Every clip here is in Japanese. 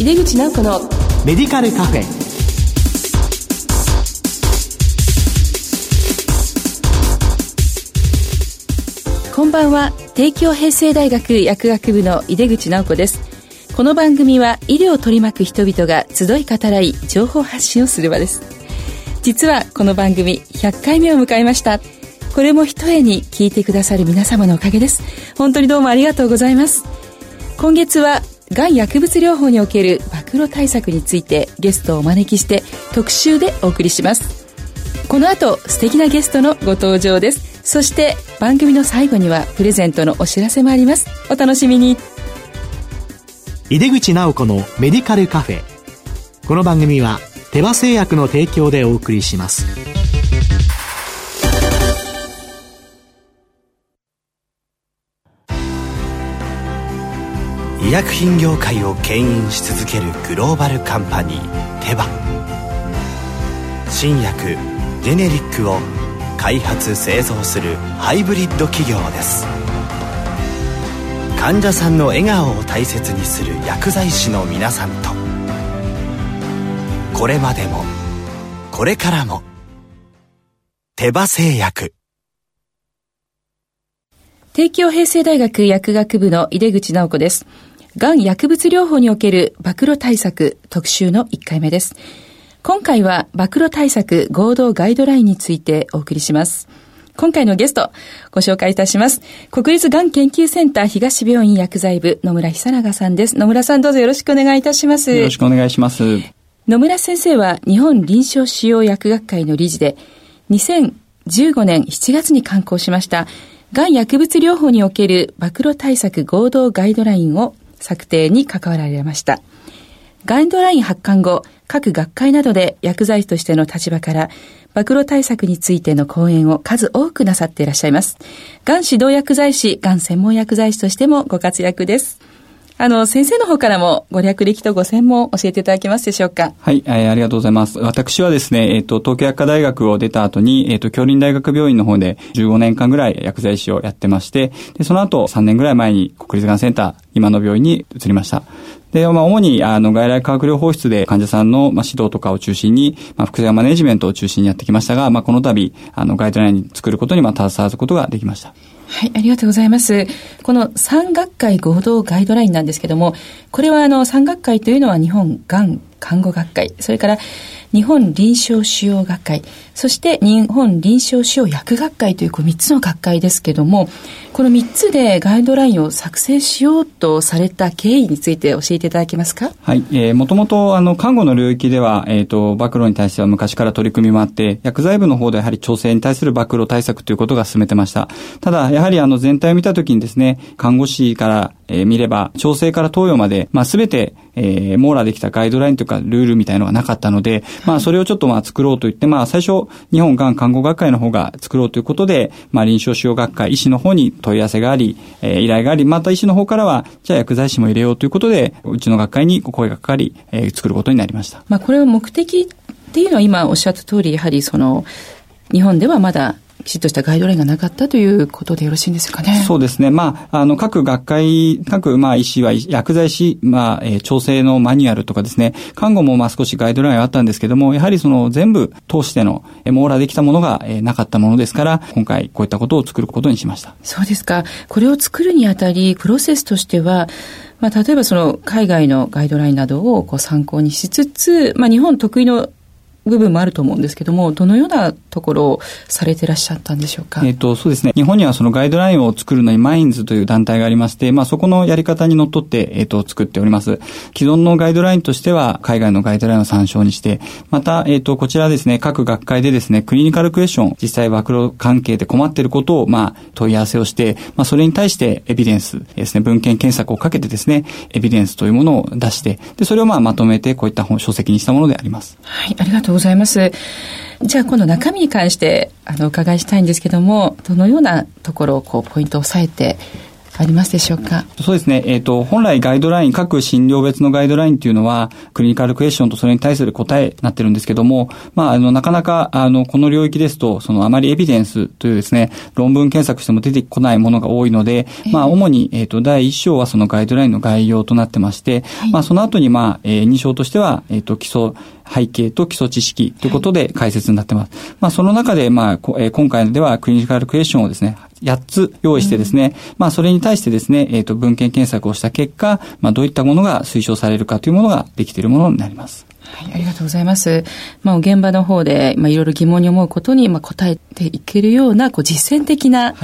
井出口直子のメディカルカフェ。こんばんは。帝京平成大学薬学部の井出口直子です。この番組は医療を取り巻く人々が集い語らい情報発信をする場です。実はこの番組100回目を迎えました。これも一重に聞いてくださる皆様のおかげです。本当にどうもありがとうございます。今月はがん薬物療法における暴露対策についてゲストをお招きして特集でお送りします。この後素敵なゲストのご登場です。そして番組の最後にはプレゼントのお知らせもあります。お楽しみに。井出口直子のメディカルカフェ。この番組は手羽製薬の提供でお送りします。医薬品業界を牽引し続けるグローバルカンパニーテバ。新薬ジェネリックを開発製造するハイブリッド企業です。患者さんの笑顔を大切にする薬剤師の皆さんと。これまでもこれからも手羽製薬。帝京平成大学薬学部の井出口直子です。がん薬物療法における暴露対策特集の1回目です今回は暴露対策合同ガイドラインについてお送りします今回のゲスト、ご紹介いたします。国立がん研究センター東病院薬剤部野村久永さんです。野村さんどうぞよろしくお願いいたします。よろしくお願いします。野村先生は日本臨床使用薬学会の理事で、2015年7月に刊行しました、がん薬物療法における暴露対策合同ガイドラインを策定に関わられました。ガイドライン発刊後、各学会などで薬剤師としての立場から、暴露対策についての講演を数多くなさっていらっしゃいます。がん指導薬剤師、がん専門薬剤師としてもご活躍です。あの、先生の方からもご略歴とご専門を教えていただけますでしょうか？はい、ありがとうございます。私はですね、えっ、ー、と、東京薬科大学を出た後に、えっ、ー、と、京林大学病院の方で15年間ぐらい薬剤師をやってまして、で、その後3年ぐらい前に国立がんセンター、今の病院に移りました。で、まあ、主に、あの、外来化学療法室で患者さんの、まあ、指導とかを中心に、まあ、副作用マネジメントを中心にやってきましたが、まあ、この度、あの、ガイドラインに作ることに、まあ、携わることができました。はい、ありがとうございます。この産学会合同ガイドラインなんですけども、これはあの産学会というのは日本がん看護学会、それから日本臨床使用学会、そして日本臨床使用薬学会というこう3つの学会ですけども、この3つでガイドラインを作成しようとされた経緯について教えていただけますか？はい、えー、もともとあの看護の領域では、えっ、ー、と、暴露に対しては昔から取り組みもあって、薬剤部の方でやはり調整に対する暴露対策ということが進めてました。ただ、やはりあの全体を見たときにですね、看護師からえー、見れば、調整から投与まで、まあ、すべて、えー、網羅できたガイドラインというか、ルールみたいのがなかったので、まあ、それをちょっとまあ、作ろうと言って、まあ、最初、日本がん看護学会の方が作ろうということで、まあ、臨床使用学会、医師の方に問い合わせがあり、えー、依頼があり、また医師の方からは、じゃあ薬剤師も入れようということで、うちの学会に声がかかり、えー、作ることになりました。まあ、これは目的っていうのは今おっしゃった通り、やはりその、日本ではまだきちっとしたガイドラインがなかったということでよろしいんですかね。そうですね。まあ、あの、各学会、各、まあ、医師は、薬剤師、まあ、えー、調整のマニュアルとかですね、看護もまあ少しガイドラインはあったんですけども、やはりその全部通しての、えー、網羅できたものが、えー、なかったものですから、今回こういったことを作ることにしました。そうですか。これを作るにあたり、プロセスとしては、まあ、例えばその海外のガイドラインなどをこう参考にしつつ、まあ、日本得意の部分もあると思うんですけども、どのようなところをされてらっしゃったんでしょうか？えっ、と、そうですね。日本にはそのガイドラインを作るのにマインズという団体がありまして、まあそこのやり方にのっとって、えっ、ー、と、作っております。既存のガイドラインとしては、海外のガイドラインを参照にして、また、えっ、ー、と、こちらですね、各学会でですね、クリニカルクエスチョン、実際暴露関係で困っていることを、まあ、問い合わせをして、まあ、それに対してエビデンスですね、文献検索をかけてですね、エビデンスというものを出して、で、それをまあ、まとめて、こういった本、書籍にしたものであります。はい、ありがとうございます。じゃあ今度中身に関してあのお伺いしたいんですけどもどのようなところをこうポイントを押さえてありますでしょうか？そうですね。えっ、ー、と、本来ガイドライン、各診療別のガイドラインっていうのは、クリニカルクエスチョンとそれに対する答えになってるんですけども、まあ、あの、なかなか、あの、この領域ですと、その、あまりエビデンスというですね、論文検索しても出てこないものが多いので、まあ、主に、えっ、ー、と、第1章はそのガイドラインの概要となってまして、はい、まあ、その後に、まあ、えー、2章としては、えっ、ー、と、基礎、背景と基礎知識ということで解説になってます。はい、まあ、その中で、まあ、えー、今回ではクリニカルクエスチョンをですね、8つ用意してですね、うん、まあそれに対してですね、えっ、ー、と文献検索をした結果、まあどういったものが推奨されるかというものができているものになります。はい、ありがとうございます。まあ、現場の方で、まあ、いろいろ疑問に思うことに、まあ、答えていけるような、こう、実践的な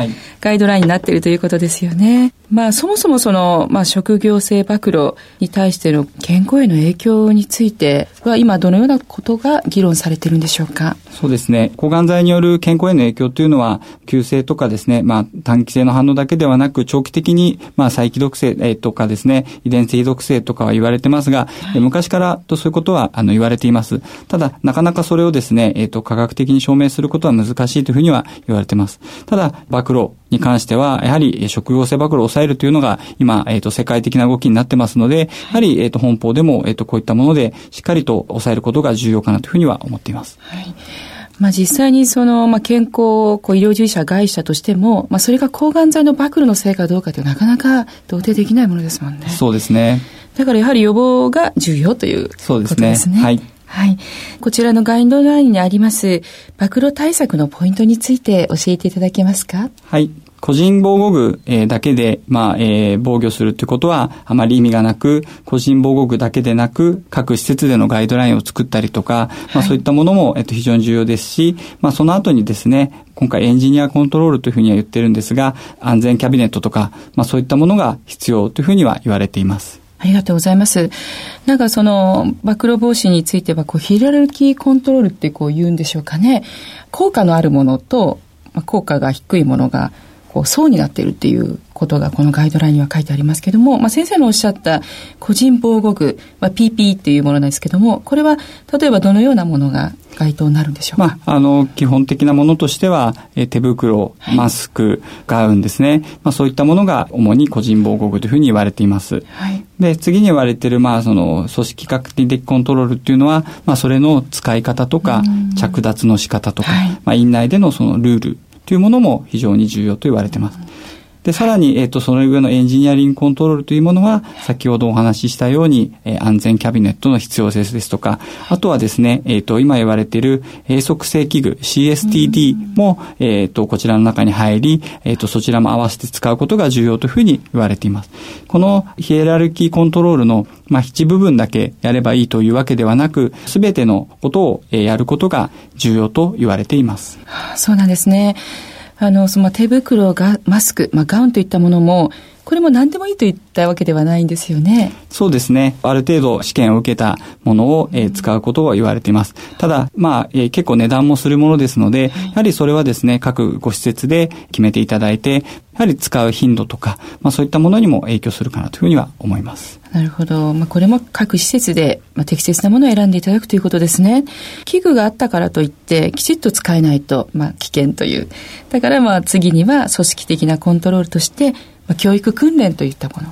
ガイドラインになっているということですよね。まあ、そもそもその、まあ、職業性暴露に対しての健康への影響については、今どのようなことが議論されているんでしょうか？そうですね。抗がん剤による健康への影響というのは、急性とかですね、まあ、短期性の反応だけではなく、長期的に、まあ、再起毒性、とかですね、遺伝性毒性とかは言われてますが、はい、昔からとそういうことは、あの、言われています。ただ、なかなかそれをですね、えっ、と、科学的に証明することは難しいというふうには言われています。ただ、暴露に関しては、やはり、職業性暴露を抑えるというのが、今、えっ、と、世界的な動きになってますので、やはり、えっ、と、本邦でも、えっ、と、こういったもので、しっかりと抑えることが重要かなというふうには思っています。はいまあ、実際にその、まあ、健康、こう医療従事者、害者としても、まあ、それが抗がん剤の暴露のせいかどうかというなかなか同定できないものですもんね。そうですね。だからやはり予防が重要ということですね。そうですね。はい。はい。こちらのガイドラインにあります、暴露対策のポイントについて教えていただけますか？はい。個人防護具、えだけで、まあ、えー、防御するということはあまり意味がなく、個人防護具だけでなく、各施設でのガイドラインを作ったりとか、まあ、そういったものも、えっと、非常に重要ですし、まあ、その後にですね、今回エンジニアコントロールというふうには言ってるんですが、安全キャビネットとか、まあ、そういったものが必要というふうには言われています。ありがとうございます。なんかその、暴露防止については、こう、ヒラルキーコントロールってこう言うんでしょうかね。効果のあるものと、まあ、効果が低いものが、こう、層になっているっていうことがこのガイドラインには書いてありますけども、まあ、先生のおっしゃった個人防護具、まあ、PP っていうものなんですけども、これは例えばどのようなものが該当になるんでしょうか、まあ、あの、基本的なものとしては、え手袋、マスク、ガウンですね。まあ、そういったものが主に個人防護具というふうに言われています。はい、で、次に言われている、まあ、その、組織学的コントロールっていうのは、まあ、それの使い方とか、着脱の仕方とか、はい、まあ、院内でのそのルールというものも非常に重要と言われています。で、さらに、えっ、ー、と、その上のエンジニアリングコントロールというものは、先ほどお話ししたように、えー、安全キャビネットの必要性ですとか、あとはですね、えっ、ー、と、今言われている閉塞性器具、CSTD も、えっ、と、こちらの中に入り、えっ、と、そちらも合わせて使うことが重要というふうに言われています。このヒエラルキーコントロールの、まあ、一部分だけやればいいというわけではなく、すべてのことをやることが重要と言われています。そうなんですね。あの、その手袋が、マスク、まあ、ガウンといったものも、これも何でもいいといったわけではないんですよね。そうですね。ある程度試験を受けたものを、えー、使うことは言われています。ただ、まあ、えー、結構値段もするものですので、やはりそれはですね、各ご施設で決めていただいて、やはり使う頻度とか、まあそういったものにも影響するかなというふうには思います。なるほど。まあこれも各施設で、まあ、適切なものを選んでいただくということですね。器具があったからといって、きちっと使えないと、まあ危険という。だからまあ次には組織的なコントロールとして、まあ、教育訓練といったもの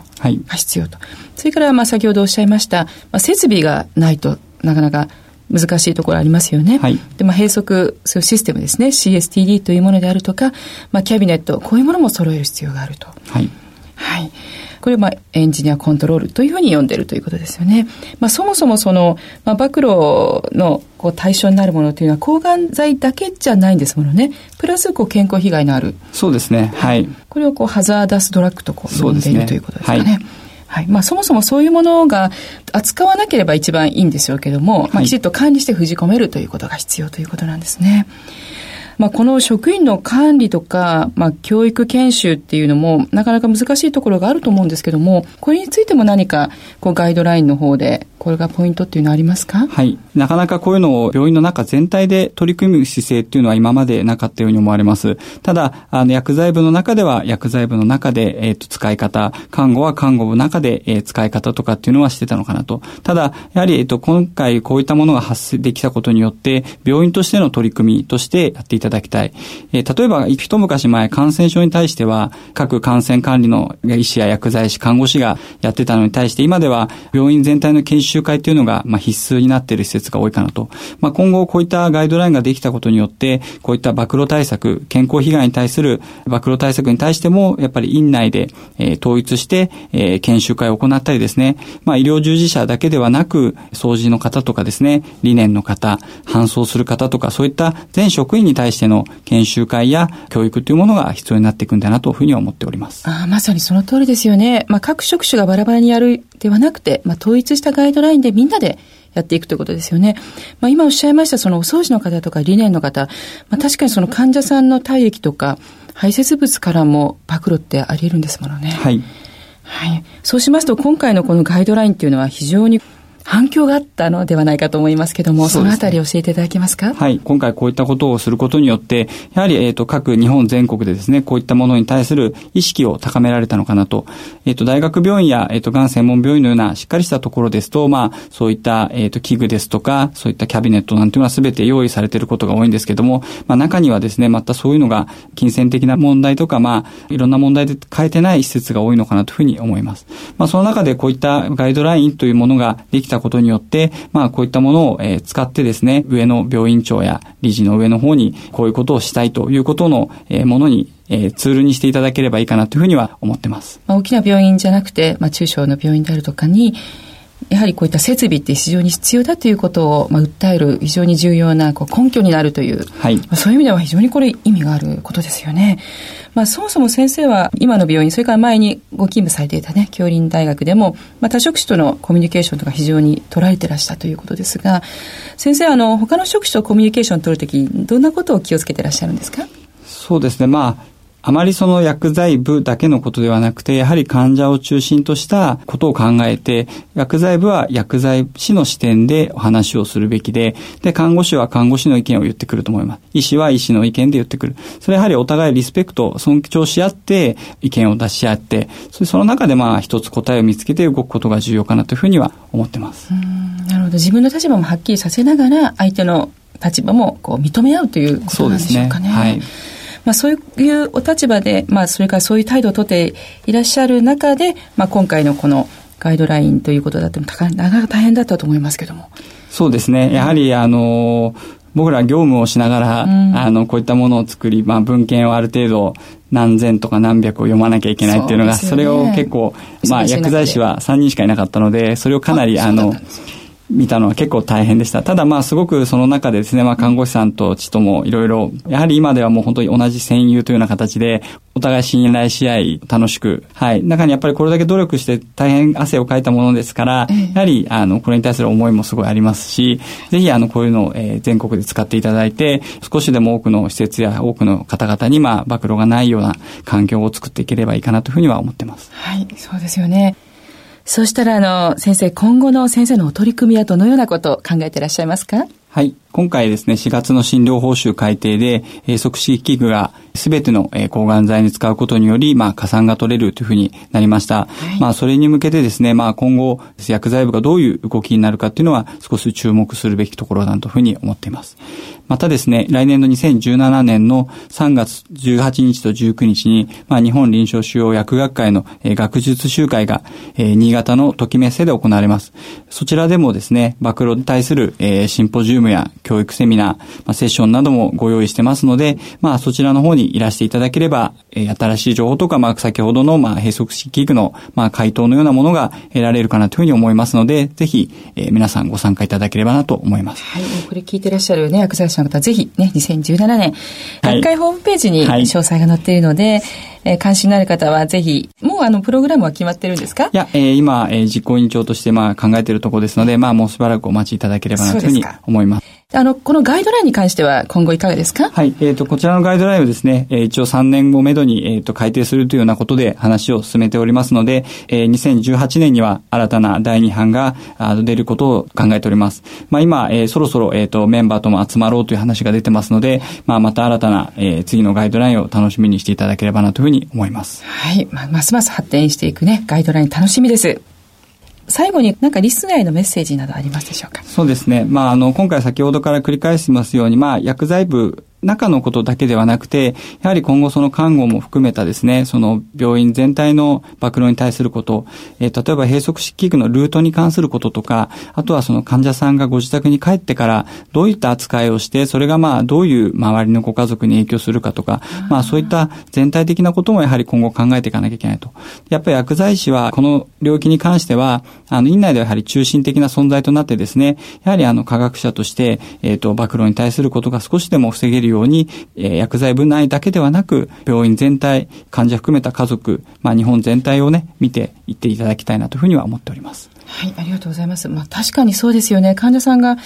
が必要と。はい、それから、まあ、先ほどおっしゃいました、まあ、設備がないとなかなか難しいところありますよね。はい、で、まあ、閉塞、そういうシステムですね。CSTD というものであるとか、まあ、キャビネット、こういうものも揃える必要があると。はい。はい。これをまあエンジニアコントロールというふうに呼んでいるということですよね。まあ、そもそもその、まあ、暴露のこう対象になるものというのは抗がん剤だけじゃないんですものね。プラスこう健康被害のある。そうですね。はい。これをこうハザーダスドラッグとこう呼んでいる、ね、ということですかね。はいはい。まあ、そもそもそういうものが扱わなければ一番いいんでしょうけども、まあ、きちっと管理して封じ込めるということが必要ということなんですね。まあ、この職員の管理とか、まあ、教育研修っていうのも、なかなか難しいところがあると思うんですけども、これについても何か、こう、ガイドラインの方で、これがポイントっていうのはありますか？はい。なかなかこういうのを病院の中全体で取り組む姿勢っていうのは今までなかったように思われます。ただ、あの、薬剤部の中では薬剤部の中で、えっ、ー、と、使い方、看護は看護部の中で、えー、使い方とかっていうのはしてたのかなと。ただ、やはり、えっ、ー、と、今回こういったものが発生できたことによって、病院としての取り組みとしてやっていただきたい。えー、例えば、一昔前、感染症に対しては、各感染管理の医師や薬剤師、看護師がやってたのに対して、今では病院全体の研修会っていうのが、まあ、必須になっている施設が多いかなと。まあ、今後こういったガイドラインができたことによって、こういった暴露対策、健康被害に対する暴露対策に対しても、やっぱり院内で、えー、統一して、えー、研修会を行ったりですね、まあ、医療従事者だけではなく、掃除の方とかですね、理念の方、搬送する方とか、そういった全職員に対しての研修会や教育というものが必要になっていくんだなというふうに思っております。あまさにその通りですよね。まあ、各職種がバラバラにやるではなくて、まあ、統一したガイドラインでみんなでやっていくということですよね。まあ、今おっしゃいましたそのお掃除の方とか理念の方、まあ、確かにその患者さんの体液とか排泄物からも暴露ってあり得るんですものね。はい。はい。そうしますと今回のこのガイドラインっていうのは非常に反響があったのではないかと思いますけども、そ、ね,、のあたり教えていただけますか？はい。今回こういったことをすることによって、やはり、えっ、ー、と、各日本全国でですね、こういったものに対する意識を高められたのかなと。えっ、ー、と、大学病院や、えっ、ー、と、がん専門病院のようなしっかりしたところですと、まあ、そういった、えっ、と、器具ですとか、そういったキャビネットなんていうのは全て用意されていることが多いんですけども、まあ、中にはですね、またそういうのが、金銭的な問題とか、まあ、いろんな問題で変えてない施設が多いのかなというふうに思います。まあ、その中でこういったガイドラインというものができたたことによって、まあこういったものを、え使ってですね、上の病院長や理事の上の方にこういうことをしたいということの、えものにえー、ツールにしていただければいいかなというふうには思ってます。まあ、大きな病院じゃなくて、まあ、中小の病院であるとかに、やはりこういった設備って非常に必要だということを、まあ、訴える非常に重要なこう根拠になるという、はいまあ、そういう意味では非常にこれ意味があることですよね。まあ、そもそも先生は今の病院、それから前にご勤務されていたね、京林大学でも、まあ、多職種とのコミュニケーションとか非常に捉えてらしたということですが、先生、あの、他の職種とコミュニケーションを取るとき、どんなことを気をつけてらっしゃるんですか？そうですね。まあ、あまりその薬剤部だけのことではなくて、やはり患者を中心としたことを考えて、薬剤部は薬剤師の視点でお話をするべきで、で、看護師は看護師の意見を言ってくると思います。医師は医師の意見で言ってくる。それやはりお互いリスペクト、尊重し合って、意見を出し合って、その中でまあ一つ答えを見つけて動くことが重要かなというふうには思ってます。なるほど。自分の立場もはっきりさせながら、相手の立場もこう認め合うということなんでしょうかね。そうですね。はい。まあ、そういうお立場で、まあ、それからそういう態度をとっていらっしゃる中で、まあ、今回のこのガイドラインということだっても、なかなか大変だったと思いますけども。そうですね。やはり、あの、僕ら業務をしながら、うん、あの、こういったものを作り、まあ、文献をある程度、何千とか何百を読まなきゃいけないっていうのが、そ、ね,、れを結構、まあ、薬剤師は3人しかいなかったので、それをかなり、あの、見たのは結構大変でした。ただまあすごくその中でですね、まあ看護師さんとちともいろいろ、やはり今ではもう本当に同じ戦友というような形で、お互い信頼し合い、楽しく、はい。中にやっぱりこれだけ努力して大変汗をかいたものですから、やはり、あの、これに対する思いもすごいありますし、ぜひあの、こういうのを、えー、全国で使っていただいて、少しでも多くの施設や多くの方々に、まあ、暴露がないような環境を作っていければいいかなというふうには思ってます。はい、そうですよね。そしたら、あの、先生、今後の先生のお取り組みはどのようなことを考えていらっしゃいますか？はい。今回ですね、4月の診療報酬改定で、えー、即死器具がすべての、えー、抗がん剤に使うことにより、まあ、加算が取れるというふうになりました。はい、まあ、それに向けてですね、まあ、今後、薬剤部がどういう動きになるかっていうのは、少し注目するべきところだというふうに思っています。またですね、来年の2017年の3月18日と19日に、まあ、日本臨床主要薬学会の、えー、学術集会が、えー、新潟の時メッセで行われます。そちらでもですね、暴露に対する、えー、シンポジウムや教育セミナー、まあ、セッションなどもご用意してますので、まあ、そちらの方にいらしていただければ、えー、新しい情報とか、まあ、先ほどの、まあ、閉塞式器具の、まあ、回答のようなものが得られるかなというふうに思いますので、ぜひ、えー、皆さんご参加いただければなと思います。はい、これ聞いてらっしゃるね、薬剤師の方、ぜひね、2017年、学会ホームページに詳細が載っているので、はいえー、関心のある方はぜひ、もうあの、プログラムは決まってるんですか？いや、えー、今、えー、実行委員長としてまあ考えているところですので、まあもうしばらくお待ちいただければなというふうに思います。あの、このガイドラインに関しては今後いかがですか？はい。えっ、ー、と、こちらのガイドラインをですね、えー、一応3年後めどに、えっ、ー、と、改定するというようなことで話を進めておりますので、えー、2018年には新たな第2版があ出ることを考えております。まあ今、えー、そろそろ、えっ、ー、と、メンバーとも集まろうという話が出てますので、まあまた新たな、えー、次のガイドラインを楽しみにしていただければなというふうに思います。はい。まあ、ますます発展していくね、ガイドライン楽しみです。最後になんかリスナーへのメッセージなどありますでしょうか？そうですね。まあ、あの、今回先ほどから繰り返しますように、まあ、薬剤部中のことだけではなくて、やはり今後その看護も含めたですね、その病院全体の暴露に対すること、えー、例えば閉塞式器具のルートに関することとか、あとはその患者さんがご自宅に帰ってからどういった扱いをして、それがまあどういう周りのご家族に影響するかとか、まあそういった全体的なこともやはり今後考えていかなきゃいけないと。やっぱり薬剤師はこの領域に関しては、あの院内ではやはり中心的な存在となってですね、やはりあの科学者として、えっ、ー、と、暴露に対することが少しでも防げるようように、えー、薬剤部内だけではなく、病院全体、患者含めた家族、まあ日本全体をね、見ていっていただきたいなというふうには思っております。はい、ありがとうございます。まあ確かにそうですよね。患者さんが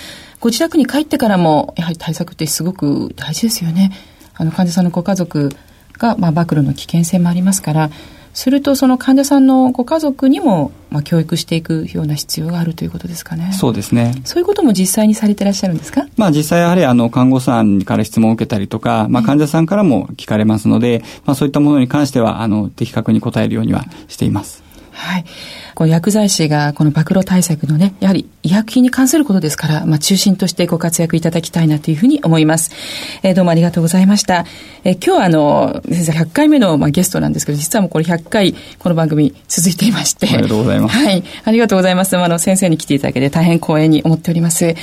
ご自宅に帰ってからも、やはり対策ってすごく大事ですよね。あの患者さんのご家族が、まあ暴露の危険性もありますから、するとその患者さんのご家族にも、まあ、教育していくような必要があるということですかね。そうですね。そういうことも実際にされてらっしゃるんですか？まあ実際やはりあの看護師さんから質問を受けたりとか、まあ患者さんからも聞かれますので、まあそういったものに関してはあの的確に答えるようにはしています。はい。この薬剤師がこの暴露対策のね、やはり医薬品に関することですから、まあ中心としてご活躍いただきたいなというふうに思います。えー、どうもありがとうございました。えー、今日はあの、先生100回目の、まあ、ゲストなんですけど、実はもうこれ100回この番組続いていまして。ありがとうございます。はい。ありがとうございます。あの、先生に来ていただけて大変光栄に思っております。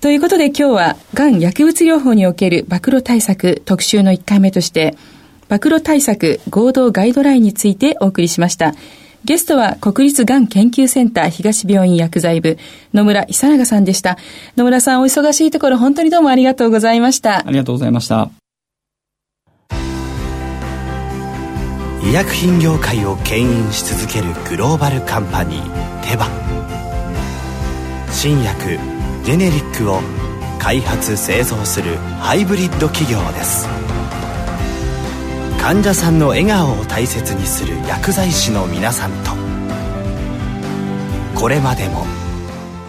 ということで今日は、がん薬物療法における暴露対策特集の1回目として、暴露対策合同ガイドラインについてお送りしました。ゲストは国立がん研究センター東病院薬剤部野村伊佐永さんでした。野村さんお忙しいところ本当にどうもありがとうございました。ありがとうございました。医薬品業界を牽引し続けるグローバルカンパニーテバ新薬ジェネリックを開発製造するハイブリッド企業です患者さんの笑顔を大切にする薬剤師の皆さんと。これまでも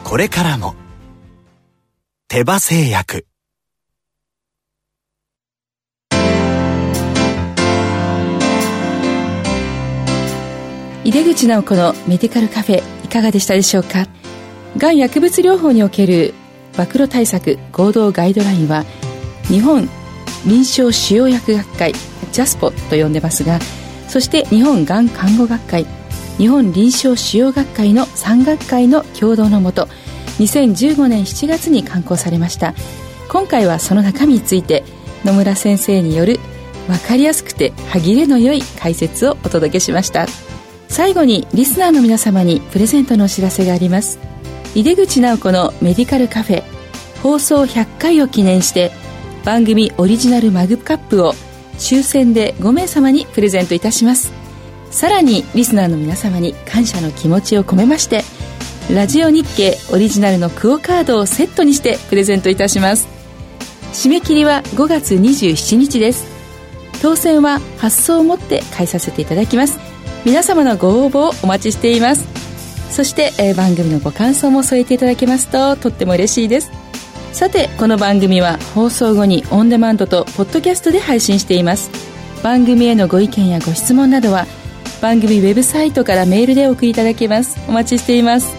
これからも手羽製薬。井出口直子のメディカルカフェいかがでしたでしょうか？がん薬物療法における暴露対策合同ガイドラインは日本臨床使用薬学会ジャスポと呼んでますがそして日本がん看護学会日本臨床使用学会の3学会の共同のもと2015年7月に刊行されました。今回はその中身について野村先生による分かりやすくて歯切れの良い解説をお届けしました。最後にリスナーの皆様にプレゼントのお知らせがあります。井出口直子のメディカルカフェ放送100回を記念して番組オリジナルマグカップを抽選で5名様にプレゼントいたします。さらにリスナーの皆様に感謝の気持ちを込めましてラジオ日経オリジナルのクオカードをセットにしてプレゼントいたします。締め切りは5月27日です。当選は発送をもって返させていただきます。皆様のご応募をお待ちしています。そして、えー、番組のご感想も添えていただけますととっても嬉しいです。さてこの番組は放送後にオンデマンドとポッドキャストで配信しています。番組へのご意見やご質問などは番組ウェブサイトからメールでお送りいただけます。お待ちしています。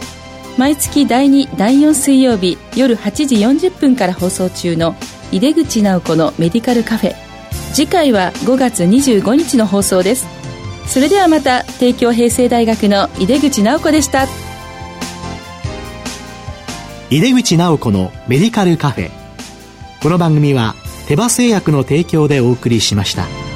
毎月第2第4水曜日夜8時40分から放送中の井出口直子のメディカルカフェ。次回は5月25日の放送です。それではまた帝京平成大学の井出口直子でした。井出口直子のメディカルカフェこの番組は手羽製薬の提供でお送りしました。